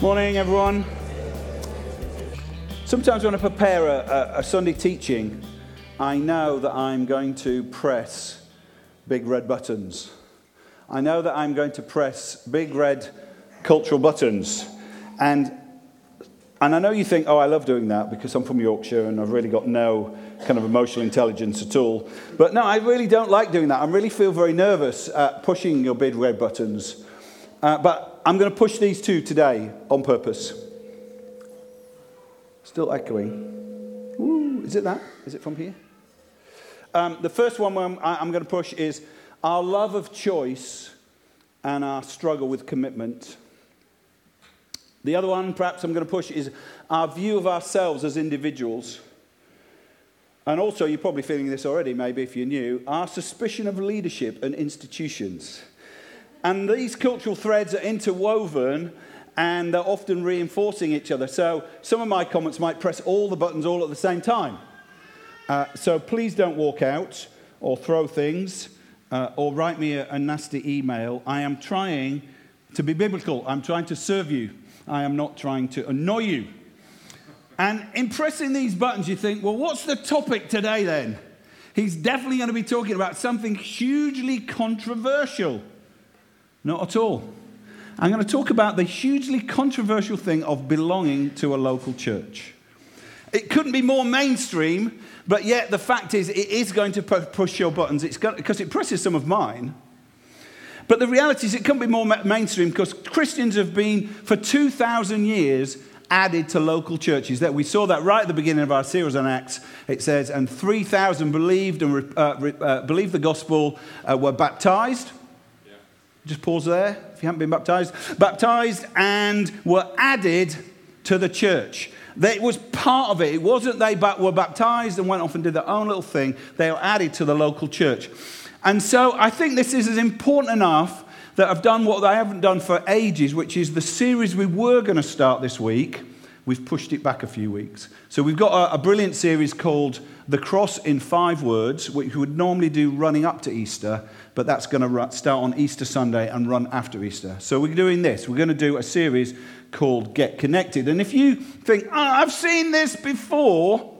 Morning, everyone. Sometimes when I prepare a, a, a, Sunday teaching, I know that I'm going to press big red buttons. I know that I'm going to press big red cultural buttons. And, and I know you think, oh, I love doing that because I'm from Yorkshire and I've really got no kind of emotional intelligence at all. But no, I really don't like doing that. I really feel very nervous at pushing your big red buttons. Uh, but I'm going to push these two today on purpose. Still echoing. Ooh, is it that? Is it from here? Um, the first one I'm going to push is our love of choice and our struggle with commitment. The other one, perhaps I'm going to push, is our view of ourselves as individuals. And also, you're probably feeling this already, maybe if you're new, our suspicion of leadership and institutions. And these cultural threads are interwoven and they're often reinforcing each other. So some of my comments might press all the buttons all at the same time. Uh, so please don't walk out or throw things uh, or write me a, a nasty email. I am trying to be biblical. I'm trying to serve you. I am not trying to annoy you. And in pressing these buttons, you think, well, what's the topic today then? He's definitely going to be talking about something hugely controversial. Not at all. I'm going to talk about the hugely controversial thing of belonging to a local church. It couldn't be more mainstream, but yet the fact is, it is going to push your buttons it's because it presses some of mine. But the reality is, it couldn't be more mainstream because Christians have been, for 2,000 years, added to local churches. That we saw that right at the beginning of our series on Acts. It says, and 3,000 believed and uh, uh, believed the gospel, uh, were baptized. Just pause there if you haven't been baptized. Baptized and were added to the church. It was part of it. It wasn't they but were baptized and went off and did their own little thing. They were added to the local church. And so I think this is as important enough that I've done what I haven't done for ages, which is the series we were going to start this week. We've pushed it back a few weeks. So we've got a, a brilliant series called The Cross in Five Words, which we would normally do running up to Easter but that's going to start on Easter Sunday and run after Easter. So we're doing this. We're going to do a series called Get Connected. And if you think, oh, I've seen this before,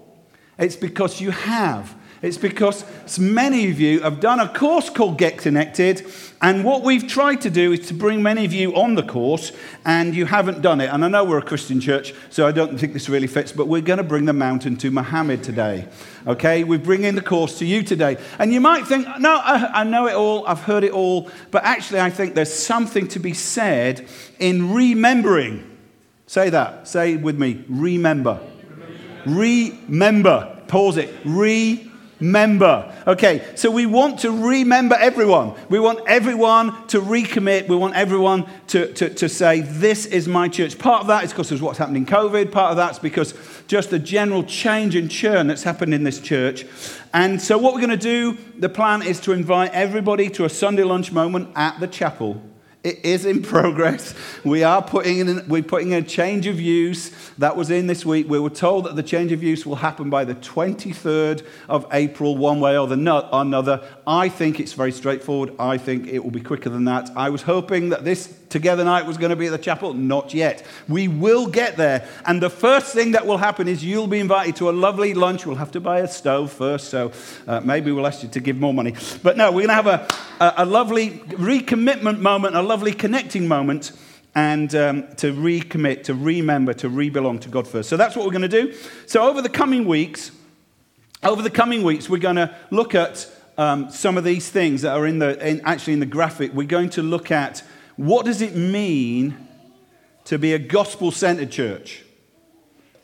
it's because you have. It's because many of you have done a course called Get Connected, and what we've tried to do is to bring many of you on the course, and you haven't done it. And I know we're a Christian church, so I don't think this really fits, but we're going to bring the mountain to Muhammad today. Okay? We're bringing the course to you today. And you might think, no, I, know it all, I've heard it all, but actually, I think there's something to be said in remembering. Say that. Say it with me. Remember. Remember. Pause it. Remember member. Okay, so we want to remember everyone. We want everyone to recommit. We want everyone to, to, to say, This is my church. Part of that is because of what's happened in COVID. Part of that's because just the general change and churn that's happened in this church. And so, what we're going to do, the plan is to invite everybody to a Sunday lunch moment at the chapel it is in progress. We are putting in, we're putting in a change of use. That was in this week. We were told that the change of use will happen by the 23rd of April, one way or another. I think it's very straightforward. I think it will be quicker than that. I was hoping that this together night was going to be at the chapel. Not yet. We will get there. And the first thing that will happen is you'll be invited to a lovely lunch. We'll have to buy a stove first, so uh, maybe we'll ask you to give more money. But no, we're going to have a, a, a lovely recommitment moment, a lovely connecting moment and um, to recommit, to remember, to rebelong to God first. So that's what we're going to do. So over the coming weeks, over the coming weeks, we're going to look at um, some of these things that are in the in, actually in the graphic. We're going to look at what does it mean to be a gospel-centered church.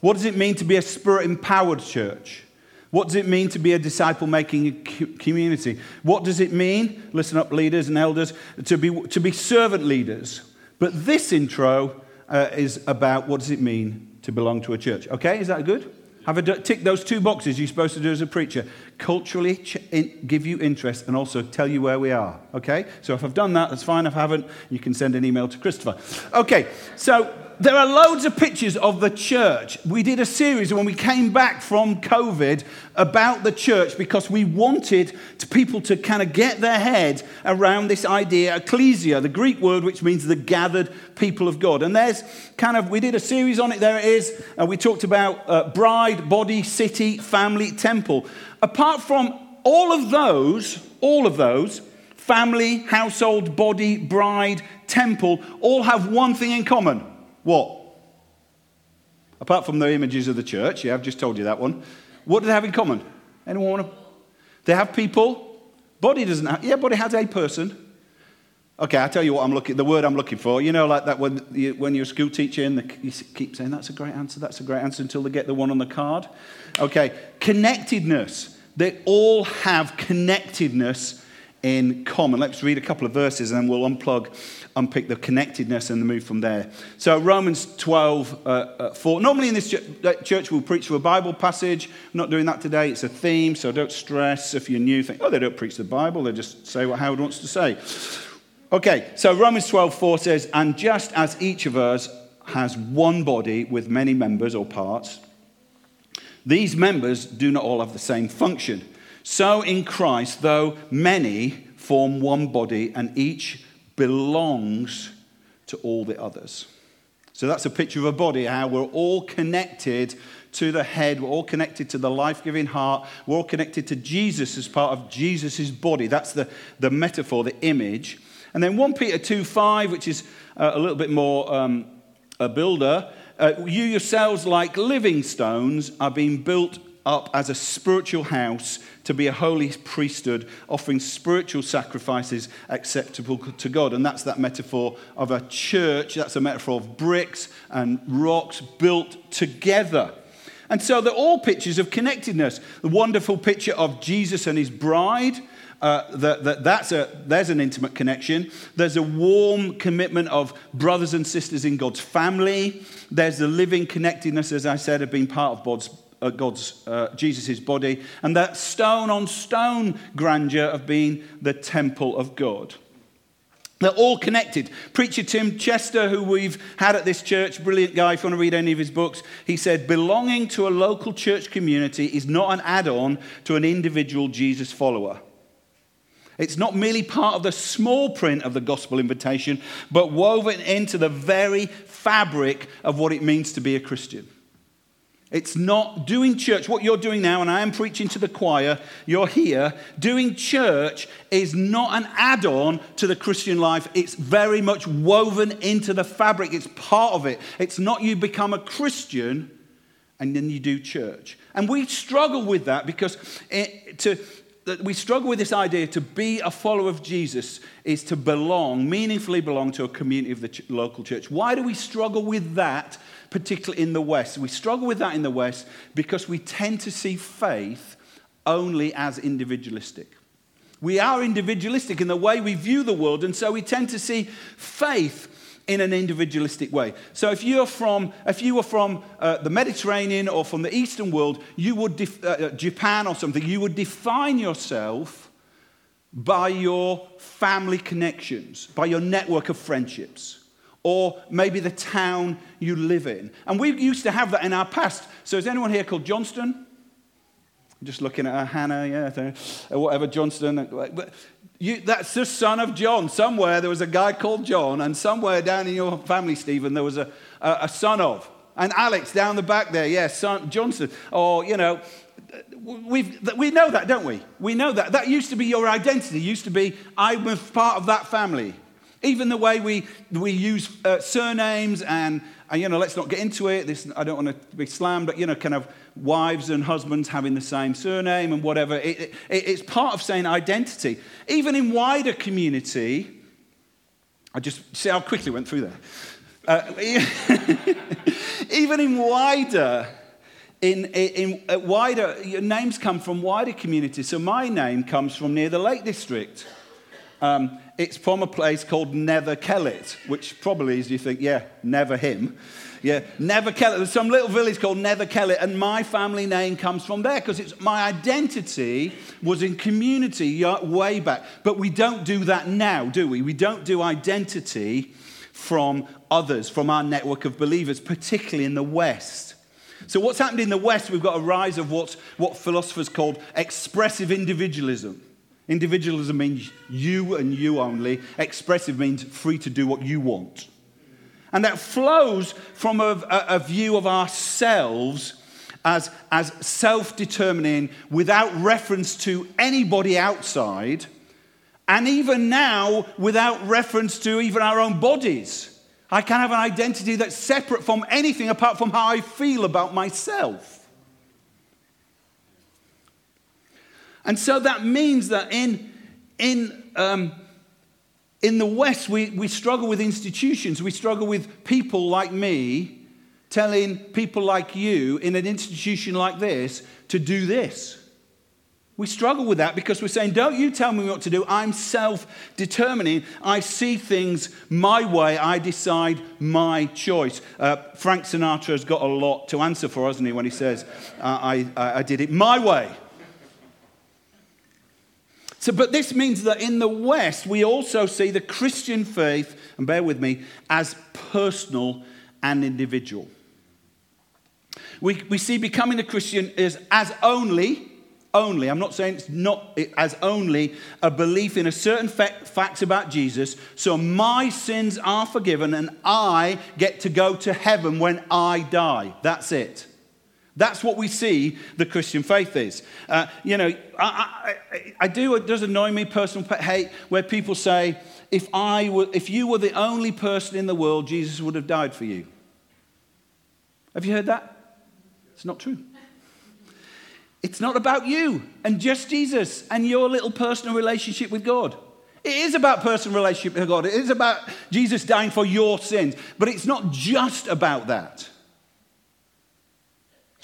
What does it mean to be a spirit-empowered church? What does it mean to be a disciple making community? What does it mean, listen up, leaders and elders, to be, to be servant leaders? But this intro uh, is about what does it mean to belong to a church. Okay, is that good? Have a tick those two boxes you're supposed to do as a preacher. Culturally ch- in, give you interest and also tell you where we are. Okay? So if I've done that, that's fine. If I haven't, you can send an email to Christopher. Okay, so there are loads of pictures of the church. We did a series when we came back from COVID about the church because we wanted to people to kind of get their head around this idea, ecclesia, the Greek word which means the gathered people of God. And there's kind of, we did a series on it, there it is. Uh, we talked about uh, bride, body, city, family, temple. Apart from all of those, all of those, family, household, body, bride, temple, all have one thing in common what? Apart from the images of the church, yeah, I've just told you that one. What do they have in common? Anyone want to? They have people. Body doesn't have, yeah, body has a person. Okay, I'll tell you what I'm looking, the word I'm looking for. You know, like that when, you, when you're a school teacher and the, you keep saying, that's a great answer, that's a great answer until they get the one on the card. Okay, connectedness. They all have connectedness in common. Let's read a couple of verses and then we'll unplug unpick the connectedness and move from there. So, Romans 12, uh, uh, 4. Normally in this uh, church, we'll preach through a Bible passage. I'm not doing that today. It's a theme, so don't stress if you're new. Think, oh, they don't preach the Bible, they just say what Howard wants to say. Okay, so Romans 12, 4 says, And just as each of us has one body with many members or parts, these members do not all have the same function. So in Christ, though many form one body and each belongs to all the others. So that's a picture of a body, how we're all connected to the head, we're all connected to the life giving heart, we're all connected to Jesus as part of Jesus' body. That's the, the metaphor, the image. And then 1 Peter 2:5, which is uh, a little bit more um, a builder. Uh, you yourselves, like living stones, are being built up as a spiritual house to be a holy priesthood, offering spiritual sacrifices acceptable to God. And that's that metaphor of a church. That's a metaphor of bricks and rocks built together. And so they're all pictures of connectedness. The wonderful picture of Jesus and his bride. Uh, that, that, that's a, there's an intimate connection. There's a warm commitment of brothers and sisters in God's family. There's the living connectedness, as I said, of being part of God's, uh, God's uh, Jesus' body, and that stone on stone grandeur of being the temple of God. They're all connected. Preacher Tim Chester, who we've had at this church, brilliant guy, if you want to read any of his books, he said, Belonging to a local church community is not an add on to an individual Jesus follower. It's not merely part of the small print of the gospel invitation, but woven into the very fabric of what it means to be a Christian. It's not doing church. What you're doing now, and I am preaching to the choir, you're here. Doing church is not an add on to the Christian life. It's very much woven into the fabric, it's part of it. It's not you become a Christian and then you do church. And we struggle with that because it, to, we struggle with this idea to be a follower of Jesus is to belong, meaningfully belong to a community of the ch- local church. Why do we struggle with that? particularly in the West. We struggle with that in the West because we tend to see faith only as individualistic. We are individualistic in the way we view the world, and so we tend to see faith in an individualistic way. So if you're from, if you were from uh, the Mediterranean or from the Eastern world, you would def- uh, uh Japan or something, you would define yourself by your family connections, by your network of friendships or maybe the town you live in. And we used to have that in our past. So is anyone here called Johnston? Just looking at her, Hannah, yeah, or whatever, Johnston. You, that's the son of John. Somewhere there was a guy called John, and somewhere down in your family, Stephen, there was a, a, a son of. And Alex down the back there, yes, son, Johnson. Or, you know, we we know that, don't we? We know that. That used to be your identity, used to be, I'm part of that family. Even the way we, we use uh, surnames and, and, you know, let's not get into it. This, I don't want to be slammed, but, you know, kind of wives and husbands having the same surname and whatever. It, it, it's part of saying identity. Even in wider community, I just see how quickly went through there. Uh, even in wider in, in, in wider, names come from wider communities. So my name comes from near the Lake District. Um, it's from a place called Nether Kellet, which probably is, you think, yeah, never him. Yeah, Nether Kellet. There's some little village called Nether Kellet, and my family name comes from there because it's my identity was in community way back. But we don't do that now, do we? We don't do identity from others, from our network of believers, particularly in the West. So, what's happened in the West, we've got a rise of what's, what philosophers called expressive individualism. Individualism means you and you only, expressive means free to do what you want. And that flows from a, a, view of ourselves as, as self determining without reference to anybody outside, and even now without reference to even our own bodies. I can have an identity that's separate from anything apart from how I feel about myself. And so that means that in, in, um, in the West, we, we struggle with institutions. We struggle with people like me telling people like you in an institution like this to do this. We struggle with that because we're saying, Don't you tell me what to do. I'm self determining. I see things my way. I decide my choice. Uh, Frank Sinatra has got a lot to answer for, hasn't he, when he says, I, I, I did it my way. So, but this means that in the West, we also see the Christian faith, and bear with me, as personal and individual. We, we see becoming a Christian is as only only, I'm not saying it's not as only a belief in a certain facts about Jesus. So my sins are forgiven and I get to go to heaven when I die. That's it. That's what we see the Christian faith is. Uh, you know, I, I, I, do, it does annoy me, personal hate, where people say, if, I were, if you were the only person in the world, Jesus would have died for you. Have you heard that? It's not true. It's not about you and just Jesus and your little personal relationship with God. It is about personal relationship with God. It is about Jesus dying for your sins. But it's not just about that.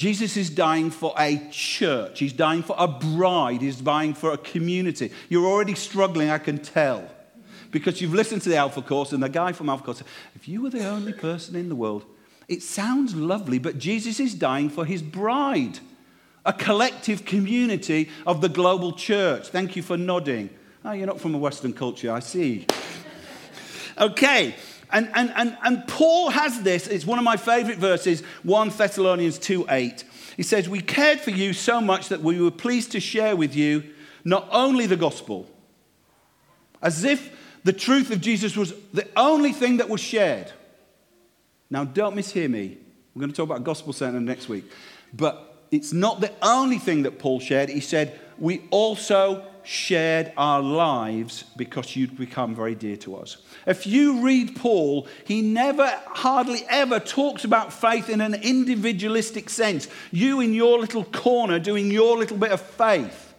Jesus is dying for a church. He's dying for a bride. He's dying for a community. You're already struggling, I can tell. Because you've listened to the Alpha Course, and the guy from Alpha Course said, If you were the only person in the world, it sounds lovely, but Jesus is dying for his bride a collective community of the global church. Thank you for nodding. Oh, you're not from a Western culture, I see. okay. And, and, and, and Paul has this, it's one of my favorite verses, 1 Thessalonians 2 8. He says, We cared for you so much that we were pleased to share with you not only the gospel, as if the truth of Jesus was the only thing that was shared. Now, don't mishear me. We're going to talk about gospel center next week. But it's not the only thing that Paul shared. He said, We also shared our lives because you'd become very dear to us. If you read Paul, he never, hardly ever talks about faith in an individualistic sense. You in your little corner doing your little bit of faith.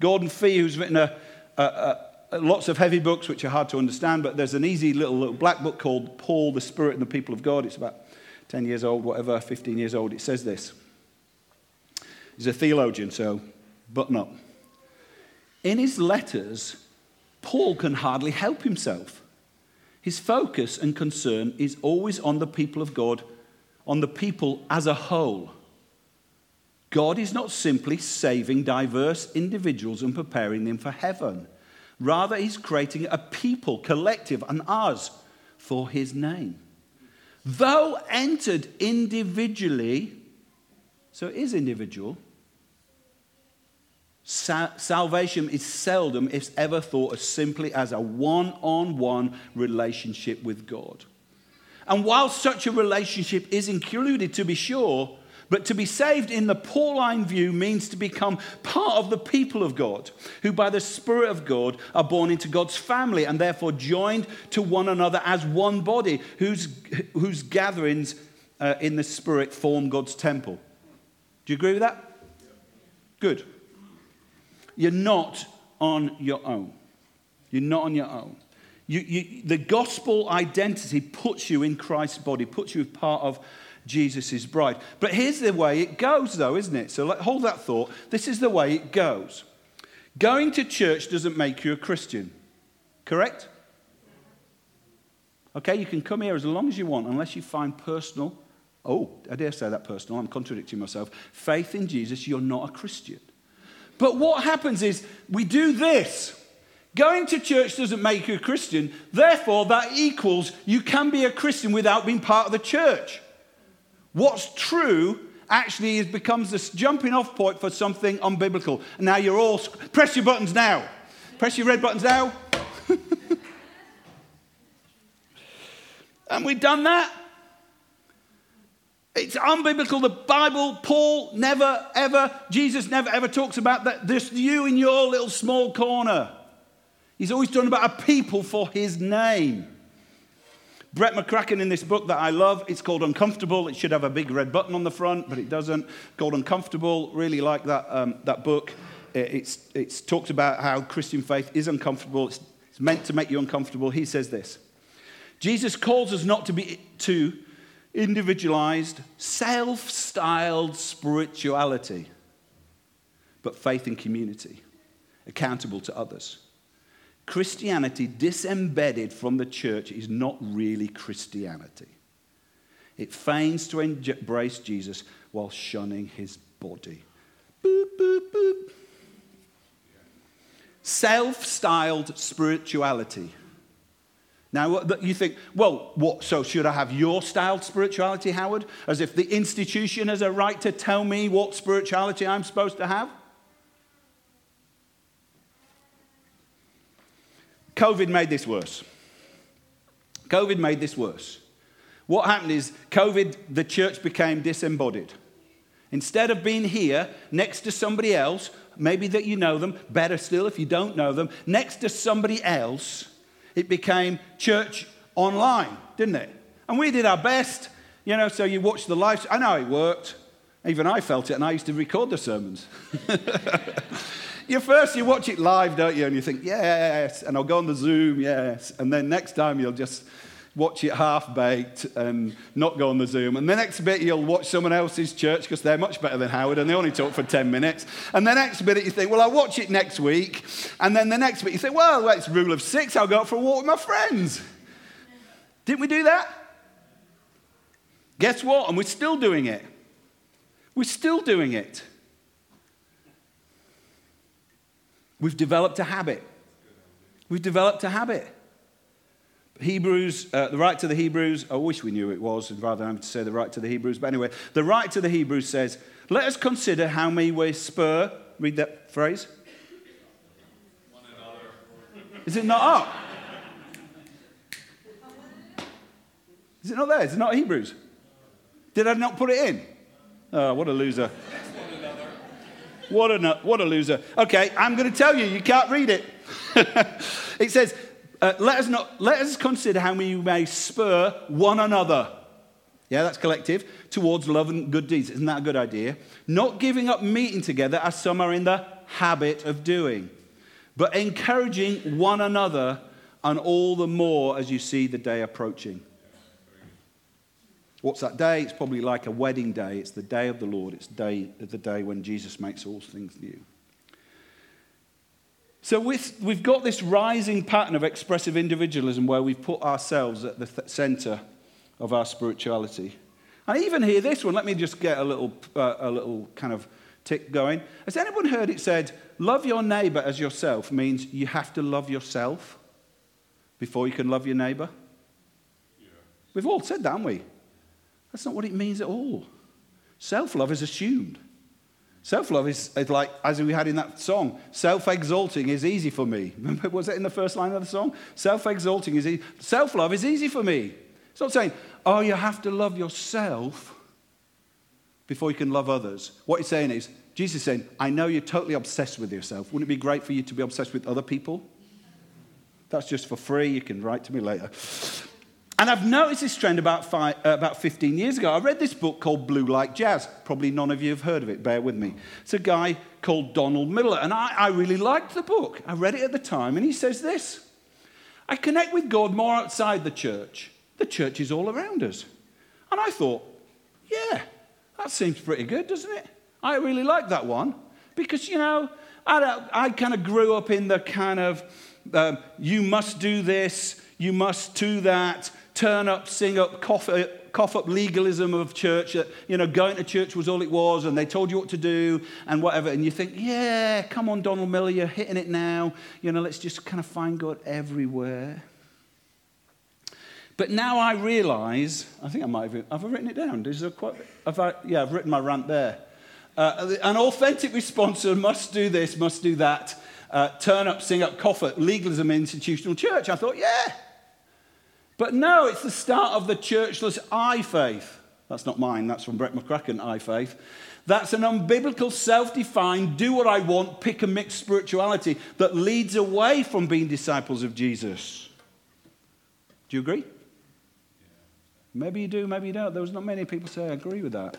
Gordon Fee, who's written a, a, a, lots of heavy books which are hard to understand, but there's an easy little, little black book called Paul, the Spirit and the People of God. It's about 10 years old, whatever, 15 years old. It says this. He's a theologian, so button up. In his letters, Paul can hardly help himself. His focus and concern is always on the people of God, on the people as a whole. God is not simply saving diverse individuals and preparing them for heaven. Rather, he's creating a people, collective, and us for his name. Though entered individually, so it is individual, Sa- salvation is seldom, if ever, thought as simply as a one on one relationship with God. And while such a relationship is included, to be sure, but to be saved in the Pauline view means to become part of the people of God, who by the Spirit of God are born into God's family and therefore joined to one another as one body, whose, whose gatherings uh, in the Spirit form God's temple. Do you agree with that? Good. You're not on your own. You're not on your own. You, you, the gospel identity puts you in Christ's body, puts you as part of Jesus' bride. But here's the way it goes, though, isn't it? So let, hold that thought. This is the way it goes. Going to church doesn't make you a Christian, correct? Okay, you can come here as long as you want, unless you find personal, oh, I dare say that personal, I'm contradicting myself, faith in Jesus, you're not a Christian. But what happens is we do this. Going to church doesn't make you a Christian. Therefore, that equals you can be a Christian without being part of the church. What's true actually is, becomes this jumping off point for something unbiblical. Now you're all, press your buttons now. Press your red buttons now. and we've done that. It's unbiblical. The Bible, Paul never, ever, Jesus never, ever talks about that. Just you in your little small corner. He's always talking about a people for his name. Brett McCracken in this book that I love, it's called Uncomfortable. It should have a big red button on the front, but it doesn't. Called Uncomfortable. Really like that, um, that book. It's, it's talked about how Christian faith is uncomfortable. It's, it's meant to make you uncomfortable. He says this Jesus calls us not to be to individualized, self styled spirituality, but faith in community, accountable to others. Christianity disembedded from the church is not really Christianity. It feigns to embrace Jesus while shunning his body. Boop, boop, boop. Self styled spirituality. Now, you think, well, what? So, should I have your styled spirituality, Howard? As if the institution has a right to tell me what spirituality I'm supposed to have? COVID made this worse. COVID made this worse. What happened is, COVID, the church became disembodied. Instead of being here next to somebody else, maybe that you know them, better still if you don't know them, next to somebody else, it became church online, didn't it? And we did our best, you know, so you watch the live. I know it worked. Even I felt it, and I used to record the sermons. you first you watch it live, don't you? And you think, yes, and I'll go on the Zoom, yes. And then next time you'll just watch it half baked and um, not go on the Zoom. And the next bit you'll watch someone else's church because they're much better than Howard and they only talk for 10 minutes. And the next bit you think, well, I'll watch it next week. And then the next bit you well, well it's rule of six, I'll go out for a walk with my friends. Didn't we do that? Guess what? And we're still doing it. We're still doing it. We've developed a habit. We've developed a habit. Hebrews, uh, the right to the Hebrews, I wish we knew it was, rather than to say the right to the Hebrews. But anyway, the right to the Hebrews says, Let us consider how may we spur, read that phrase. Is it not up? Is it not there? Is it not Hebrews? Did I not put it in? Oh, what a loser. What a, what a loser. Okay, I'm going to tell you, you can't read it. it says, uh, let, us not, let us consider how we may spur one another. Yeah, that's collective, towards love and good deeds. Isn't that a good idea? Not giving up meeting together as some are in the habit of doing, but encouraging one another, and all the more as you see the day approaching. What's that day? It's probably like a wedding day. It's the day of the Lord. It's day, the day when Jesus makes all things new. So we've got this rising pattern of expressive individualism where we've put ourselves at the th- center of our spirituality. And even here, this one. Let me just get a little, uh, a little kind of tick going. Has anyone heard it said, love your neighbor as yourself means you have to love yourself before you can love your neighbor? Yeah. We've all said that, haven't we? That's not what it means at all. Self love is assumed. Self love is, is, like, as we had in that song, self exalting is easy for me. Remember, was it in the first line of the song? Self exalting is easy. Self love is easy for me. It's not saying, oh, you have to love yourself before you can love others. What he's saying is, Jesus is saying, I know you're totally obsessed with yourself. Wouldn't it be great for you to be obsessed with other people? That's just for free. You can write to me later. And I've noticed this trend about, five, uh, about 15 years ago. I read this book called Blue Like Jazz. Probably none of you have heard of it, bear with me. It's a guy called Donald Miller, and I, I really liked the book. I read it at the time, and he says this I connect with God more outside the church. The church is all around us. And I thought, Yeah, that seems pretty good, doesn't it? I really like that one because, you know, I, I kind of grew up in the kind of um, you must do this, you must do that, turn up, sing up, cough, uh, cough up legalism of church. That, you know, going to church was all it was, and they told you what to do and whatever. And you think, yeah, come on, Donald Miller, you're hitting it now. You know, let's just kind of find God everywhere. But now I realize, I think I might have, have I written it down? Is quite, have I, yeah, I've written my rant there. Uh, an authentic response must do this, must do that, uh, turn up, sing up, cough at legalism institutional church. I thought, yeah. But no, it's the start of the churchless I faith. That's not mine, that's from Brett McCracken, I faith. That's an unbiblical, self defined, do what I want, pick and mix spirituality that leads away from being disciples of Jesus. Do you agree? Maybe you do, maybe you don't. There's not many people say I agree with that.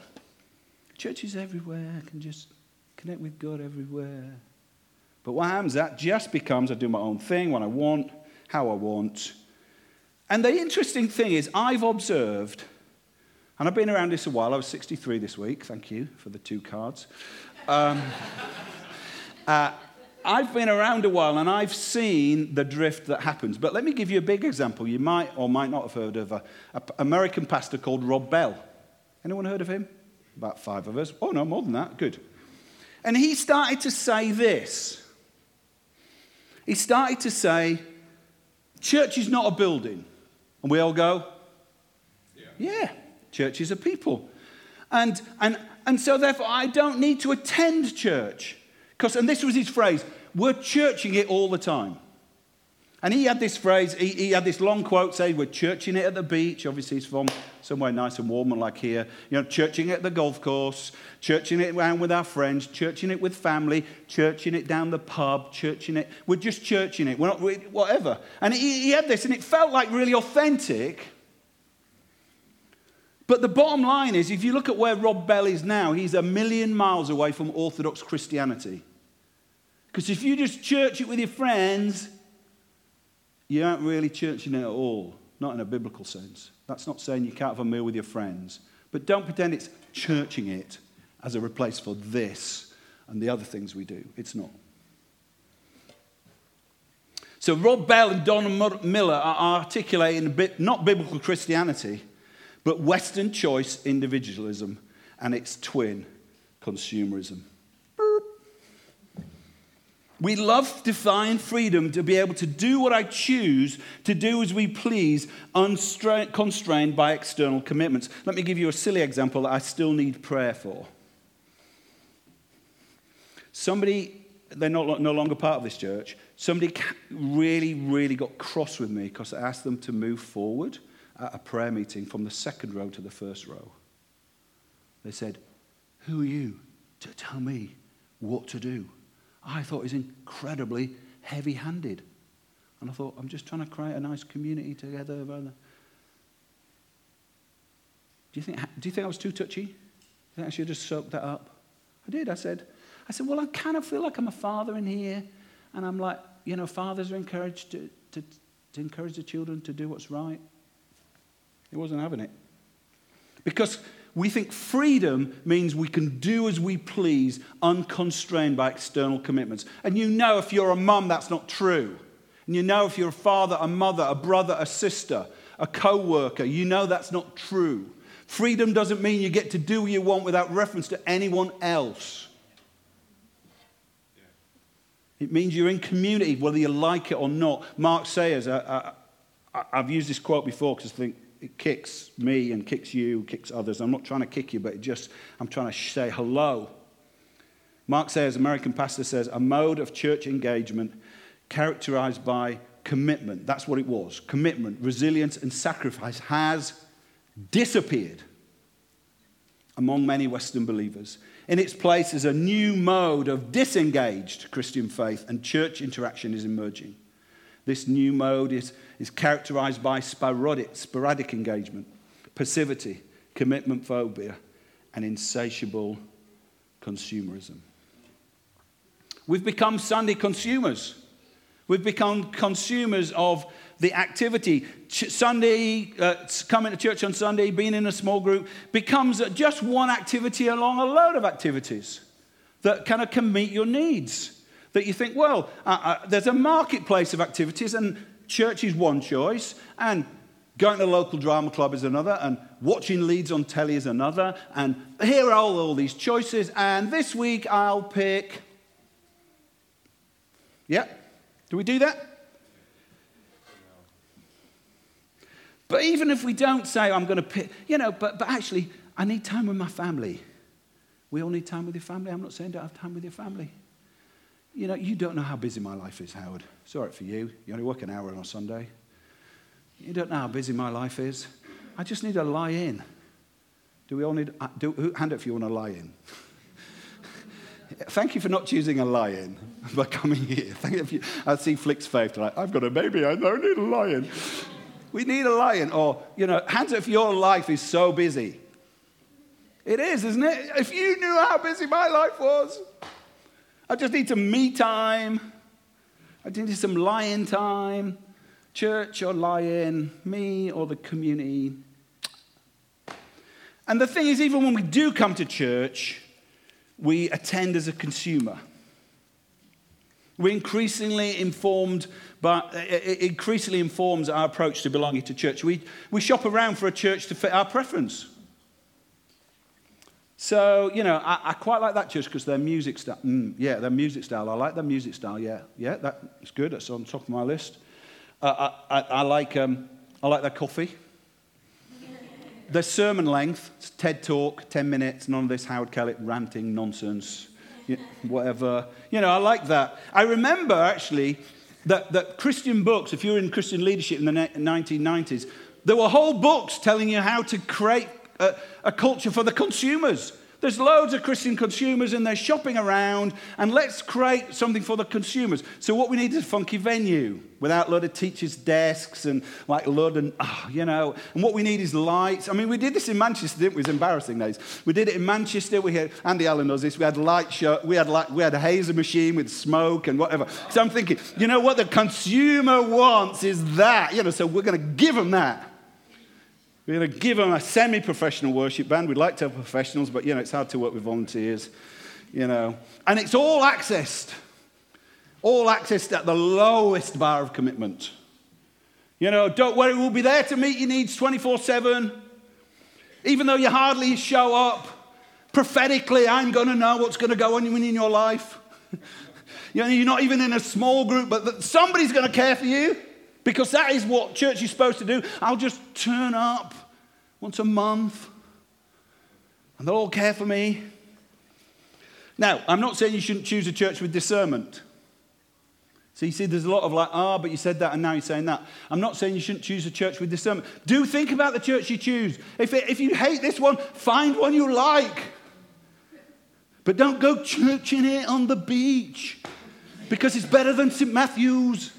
Churches everywhere can just connect with God everywhere. But what happens? That just becomes I do my own thing when I want, how I want. And the interesting thing is, I've observed, and I've been around this a while. I was 63 this week. Thank you for the two cards. Um, uh, I've been around a while and I've seen the drift that happens. But let me give you a big example. You might or might not have heard of an American pastor called Rob Bell. Anyone heard of him? About five of us. Oh, no, more than that. Good. And he started to say this. He started to say, church is not a building. And we all go, yeah, yeah church is a people. And, and, and so, therefore, I don't need to attend church. Because, and this was his phrase we're churching it all the time. And he had this phrase, he, he, had this long quote saying, We're churching it at the beach. Obviously, he's from somewhere nice and warm and like here. You know, churching at the golf course, churching it around with our friends, churching it with family, churching it down the pub, churching it. We're just churching it. We're not, whatever. And he, he had this, and it felt like really authentic. But the bottom line is if you look at where Rob Bell is now, he's a million miles away from Orthodox Christianity. Because if you just church it with your friends, you aren't really churching it at all, not in a biblical sense. That's not saying you can't have a meal with your friends. But don't pretend it's churching it as a replace for this and the other things we do. It's not. So Rob Bell and Don Miller are articulating a bit, not biblical Christianity, but Western choice individualism and its twin, consumerism. We love divine freedom to be able to do what I choose, to do as we please, unconstrained by external commitments. Let me give you a silly example that I still need prayer for. Somebody, they're no, no longer part of this church, somebody really, really got cross with me because I asked them to move forward at a prayer meeting from the second row to the first row. They said, Who are you to tell me what to do? I thought is incredibly heavy handed. And I thought, I'm just trying to create a nice community together. Do you think, do you think I was too touchy? Do you think I should just soak that up? I did. I said, I said, well, I kind of feel like I'm a father in here. And I'm like, you know, fathers are encouraged to, to, to encourage the children to do what's right. He wasn't having it. Because we think freedom means we can do as we please, unconstrained by external commitments. And you know, if you're a mum, that's not true. And you know, if you're a father, a mother, a brother, a sister, a co worker, you know that's not true. Freedom doesn't mean you get to do what you want without reference to anyone else. It means you're in community, whether you like it or not. Mark Sayers, uh, uh, uh, I, have used this quote before because I think it kicks me and kicks you, kicks others. I'm not trying to kick you, but it just, I'm trying to say hello. Mark says, American pastor, says a mode of church engagement characterized by commitment. That's what it was. Commitment, resilience, and sacrifice has disappeared among many Western believers. In its place is a new mode of disengaged Christian faith, and church interaction is emerging. This new mode is is characterized by sporadic, sporadic engagement, passivity, commitment phobia, and insatiable consumerism. We've become Sunday consumers. We've become consumers of the activity. Ch- Sunday, uh, coming to church on Sunday, being in a small group becomes just one activity along a load of activities that kind of can meet your needs. That you think, well, uh, uh, there's a marketplace of activities, and church is one choice, and going to the local drama club is another, and watching leads on telly is another, and here are all, all these choices, and this week I'll pick. Yeah? Do we do that? But even if we don't say, I'm going to pick, you know, but, but actually, I need time with my family. We all need time with your family. I'm not saying don't have time with your family. You know, you don't know how busy my life is, Howard. Sorry for you. You only work an hour on a Sunday. You don't know how busy my life is. I just need a lie in. Do we all need, uh, do, hand up if you want a lie in. Thank you for not choosing a lie in by coming here. Thank you. I see Flick's face, like, I've got a baby, I don't need a lion. We need a lion. Or, you know, hands up if your life is so busy. It is, isn't it? If you knew how busy my life was, I just need some me time. I need some lion time. Church or lion, me or the community. And the thing is, even when we do come to church, we attend as a consumer. We're increasingly informed, but it increasingly informs our approach to belonging to church. We, we shop around for a church to fit our preference. So, you know, I, I quite like that church because their music style, mm, yeah, their music style. I like their music style, yeah. Yeah, that's good. That's on top of my list. Uh, I, I, I, like, um, I like their coffee. their sermon length, it's TED Talk, 10 minutes, none of this Howard Kellett ranting nonsense, whatever. You know, I like that. I remember actually that, that Christian books, if you were in Christian leadership in the 1990s, there were whole books telling you how to create a, a culture for the consumers. There's loads of Christian consumers and they're shopping around, and let's create something for the consumers. So, what we need is a funky venue without a of teachers' desks and like a of, oh, you know, and what we need is lights. I mean, we did this in Manchester, didn't we? It was embarrassing days. We did it in Manchester. We had, Andy Allen does this. We had light show, we had, light, we had a hazer machine with smoke and whatever. So, I'm thinking, you know what the consumer wants is that, you know, so we're going to give them that. We're going to give them a semi professional worship band. We'd like to have professionals, but you know, it's hard to work with volunteers, you know. And it's all accessed, all accessed at the lowest bar of commitment. You know, don't worry, we'll be there to meet your needs 24 7. Even though you hardly show up, prophetically, I'm going to know what's going to go on in your life. you know, you're not even in a small group, but somebody's going to care for you. Because that is what church is supposed to do. I'll just turn up once a month and they'll all care for me. Now, I'm not saying you shouldn't choose a church with discernment. So you see, there's a lot of like, ah, oh, but you said that and now you're saying that. I'm not saying you shouldn't choose a church with discernment. Do think about the church you choose. If, it, if you hate this one, find one you like. But don't go churching it on the beach because it's better than St. Matthew's.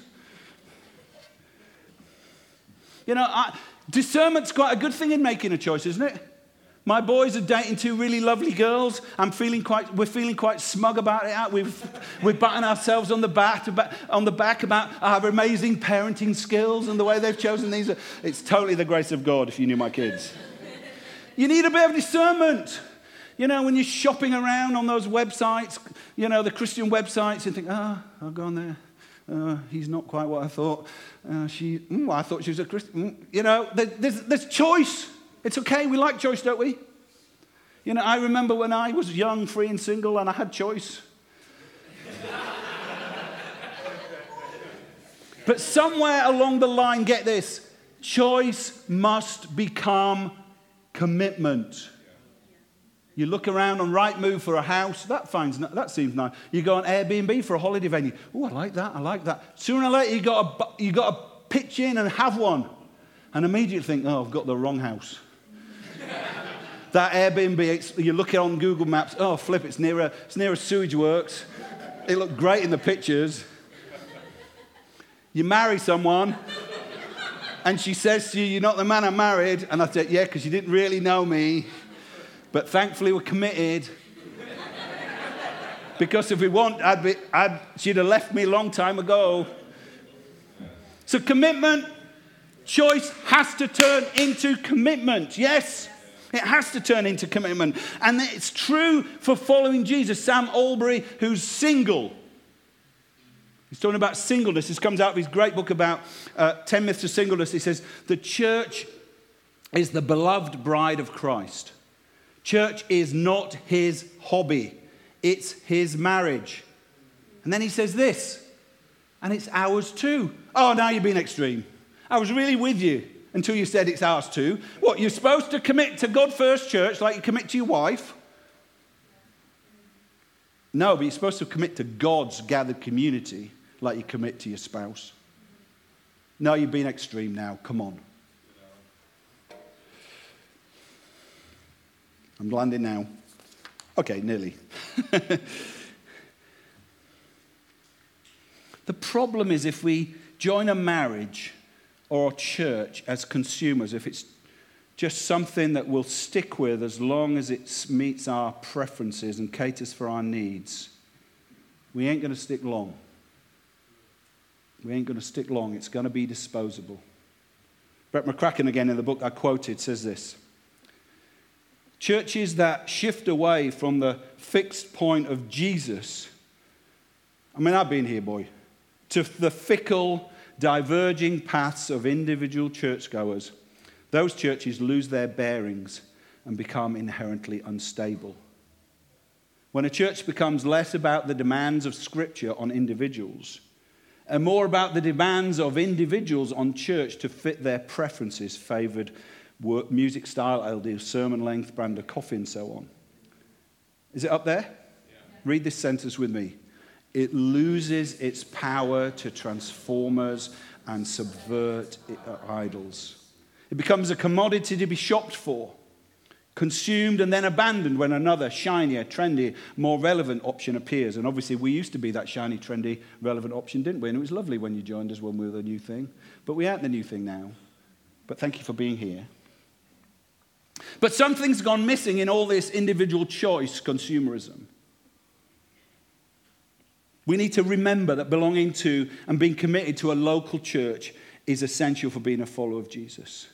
You know, I, discernment's quite a good thing in making a choice, isn't it? My boys are dating two really lovely girls. I'm feeling quite, we're feeling quite smug about it. We've, we're batting ourselves on the, back, on the back about our amazing parenting skills and the way they've chosen these. It's totally the grace of God if you knew my kids. You need a bit of discernment. You know, when you're shopping around on those websites, you know, the Christian websites, and think, ah, oh, I'll go on there. Uh, he's not quite what I thought. Uh, she, mm, I thought she was a Christian. Mm, you know, there's, there's choice. It's okay. We like choice, don't we? You know, I remember when I was young, free, and single, and I had choice. but somewhere along the line, get this choice must become commitment. You look around on Rightmove for a house, that, finds, that seems nice. You go on Airbnb for a holiday venue. Oh, I like that, I like that. Sooner or later, you got you got to pitch in and have one. And immediately think, oh, I've got the wrong house. that Airbnb, you look it on Google Maps, oh, flip, it's near a, it's near a sewage works. It looked great in the pictures. You marry someone, and she says to you, You're not the man I married. And I said, Yeah, because you didn't really know me. But thankfully, we're committed. because if we want, I'd be, I'd, she'd have left me a long time ago. So, commitment, choice has to turn into commitment. Yes? It has to turn into commitment. And it's true for following Jesus. Sam Allberry, who's single, he's talking about singleness. This comes out of his great book about uh, 10 myths of singleness. He says, The church is the beloved bride of Christ. Church is not his hobby, it's his marriage. And then he says this, and it's ours too. Oh, now you're being extreme. I was really with you until you said it's ours too. What, you're supposed to commit to God First Church like you commit to your wife? No, but you're supposed to commit to God's gathered community like you commit to your spouse. No, you've been extreme now. Come on. I'm landing now. Okay, nearly. the problem is if we join a marriage or a church as consumers, if it's just something that we'll stick with as long as it meets our preferences and caters for our needs, we ain't going to stick long. We ain't going to stick long. It's going to be disposable. Brett McCracken, again in the book I quoted, says this Churches that shift away from the fixed point of Jesus, I mean, I've been here, boy, to the fickle, diverging paths of individual churchgoers, those churches lose their bearings and become inherently unstable. When a church becomes less about the demands of Scripture on individuals and more about the demands of individuals on church to fit their preferences, favored music style, I'll do sermon length, brand of coffee, and so on. Is it up there? Yeah. Read this sentence with me it loses its power to transform us and subvert uh, idols. It becomes a commodity to be shopped for, consumed and then abandoned when another shinier, trendy, more relevant option appears. And obviously, we used to be that shiny, trendy, relevant option, didn't we? And it was lovely when you joined us when we were the new thing. But we aren't the new thing now. But thank you for being here. But something's gone missing in all this individual choice consumerism. We need to remember that belonging to and being committed to a local church is essential for being a follower of Jesus.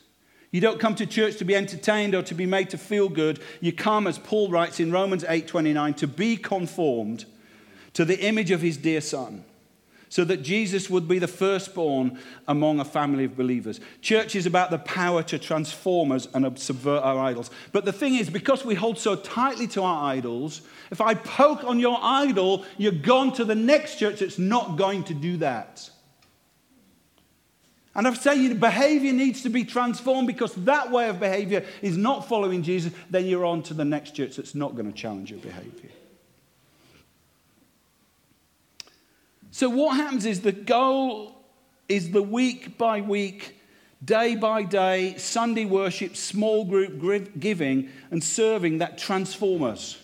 You don't come to church to be entertained or to be made to feel good. You come, as Paul writes in Romans 8:29, to be conformed to the image of his dear son so that Jesus would be the firstborn among a family of believers. Church is about the power to transform us and subvert our idols. But the thing is, because we hold so tightly to our idols, if I poke on your idol, you're gone to the next church that's not going to do that. And say your behavior needs to be transformed because that way of behavior is not following Jesus, then you're on to the next church that's not going to challenge your behavior. So, what happens is the goal is the week by week, day by day, Sunday worship, small group giving, and serving that transform us.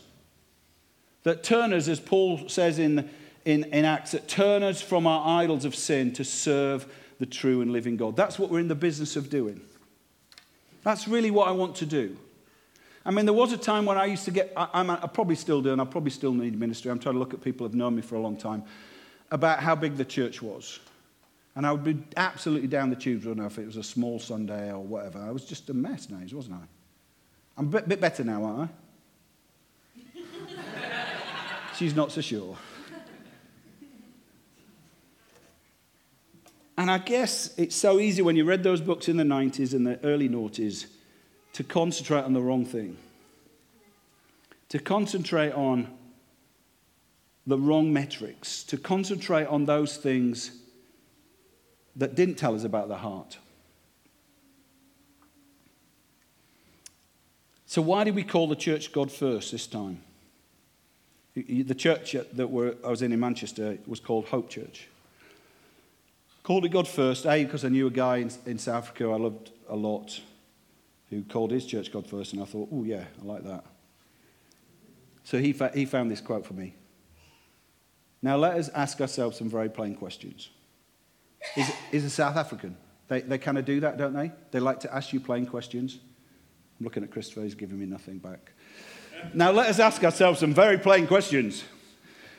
That turn us, as Paul says in, in, in Acts, that turn us from our idols of sin to serve the true and living God. That's what we're in the business of doing. That's really what I want to do. I mean, there was a time when I used to get, I, I, probably still do, and I probably still need ministry. I'm trying to look at people who've known me for a long time about how big the church was. And I would be absolutely down the tubes, wouldn't I, if it was a small Sunday or whatever. I was just a mess now, wasn't I? I'm a bit, bit better now, aren't I? She's not so sure. And I guess it's so easy when you read those books in the 90s and the early noughties to concentrate on the wrong thing. To concentrate on the wrong metrics, to concentrate on those things that didn't tell us about the heart. So, why did we call the church God first this time? The church that I was in in Manchester was called Hope Church. Called it God first, A, because I knew a guy in, in South Africa I loved a lot who called his church God first, and I thought, oh, yeah, I like that. So he, fa- he found this quote for me now, let us ask ourselves some very plain questions. Is, is a South African? They, they kind of do that, don't they? They like to ask you plain questions. I'm looking at Christopher, he's giving me nothing back. Now, let us ask ourselves some very plain questions.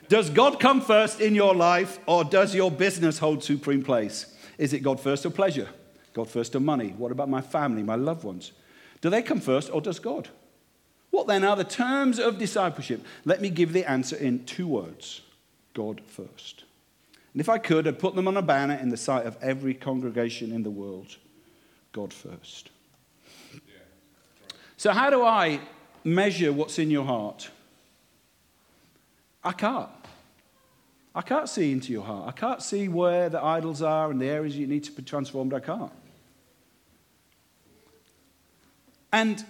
Does God come first in your life, or does your business hold supreme place? Is it God first or pleasure? God first or money? What about my family, my loved ones? Do they come first or does God? What then are the terms of discipleship? Let me give the answer in two words God first. And if I could, I'd put them on a banner in the sight of every congregation in the world God first. So, how do I measure what's in your heart? I can't. I can't see into your heart. I can't see where the idols are and the areas you need to be transformed. I can't. And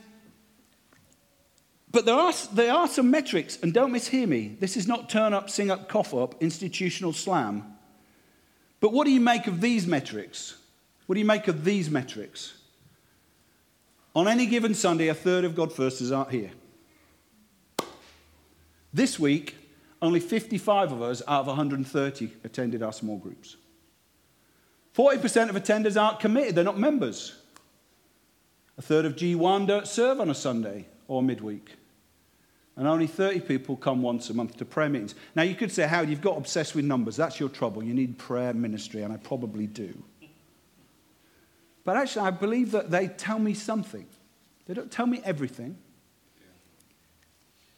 but there are, there are some metrics, and don't mishear me. This is not turn up, sing up, cough up, institutional slam. But what do you make of these metrics? What do you make of these metrics? On any given Sunday, a third of God Firsters aren't here. This week, only 55 of us out of 130 attended our small groups. 40% of attenders aren't committed, they're not members. A third of G1 don't serve on a Sunday or midweek. And only 30 people come once a month to prayer meetings. Now, you could say, Howard, you've got obsessed with numbers. That's your trouble. You need prayer ministry, and I probably do. But actually, I believe that they tell me something. They don't tell me everything.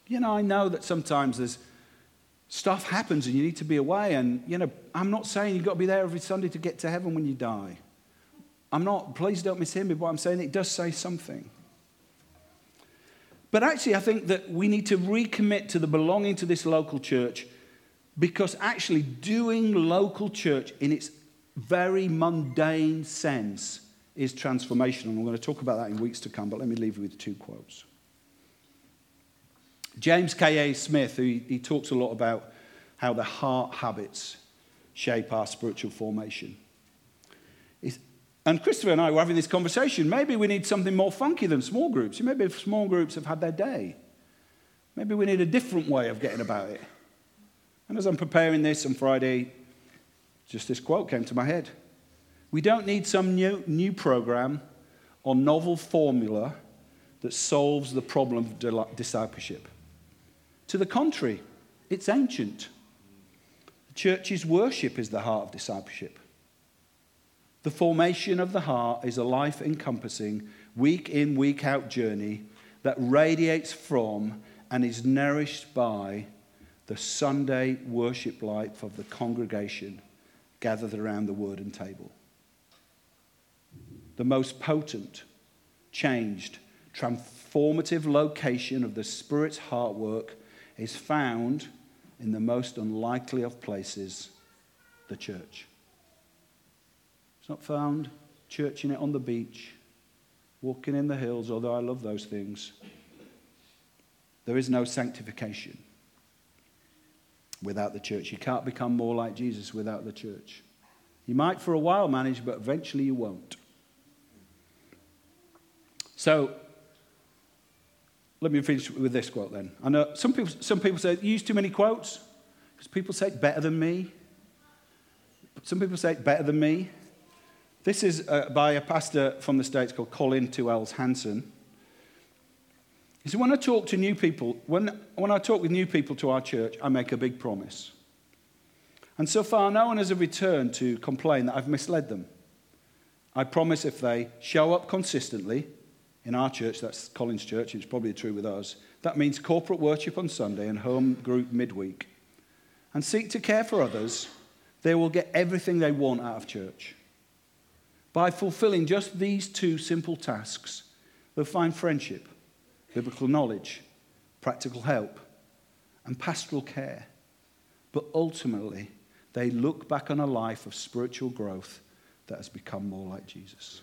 You know, I know that sometimes there's stuff happens and you need to be away. And, you know, I'm not saying you've got to be there every Sunday to get to heaven when you die. I'm not, please don't mishear me, but I'm saying it does say something. But actually, I think that we need to recommit to the belonging to this local church because actually, doing local church in its very mundane sense is transformational. I'm going to talk about that in weeks to come, but let me leave you with two quotes. James K.A. Smith, he talks a lot about how the heart habits shape our spiritual formation. And Christopher and I were having this conversation. Maybe we need something more funky than small groups. Maybe small groups have had their day, maybe we need a different way of getting about it. And as I'm preparing this on Friday, just this quote came to my head. We don't need some new, new program or novel formula that solves the problem of discipleship. To the contrary, it's ancient. The church's worship is the heart of discipleship. The formation of the heart is a life encompassing, week in, week out journey that radiates from and is nourished by the Sunday worship life of the congregation gathered around the word and table. The most potent, changed, transformative location of the Spirit's heart work is found in the most unlikely of places, the church. It's not found churching it on the beach, walking in the hills, although I love those things. There is no sanctification without the church. You can't become more like Jesus without the church. You might for a while manage, but eventually you won't. So, let me finish with this quote then. I know some people, some people say, use too many quotes because people say better than me. Some people say better than me. This is uh, by a pastor from the States called Colin Twells Hansen. He said, when I talk to new people, when, when I talk with new people to our church, I make a big promise. And so far, no one has returned to complain that I've misled them. I promise if they show up consistently in our church, that's Colin's Church, it's probably true with us, that means corporate worship on Sunday and home group midweek, and seek to care for others, they will get everything they want out of church. By fulfilling just these two simple tasks, they'll find friendship, biblical knowledge, practical help, and pastoral care. But ultimately, they look back on a life of spiritual growth that has become more like Jesus.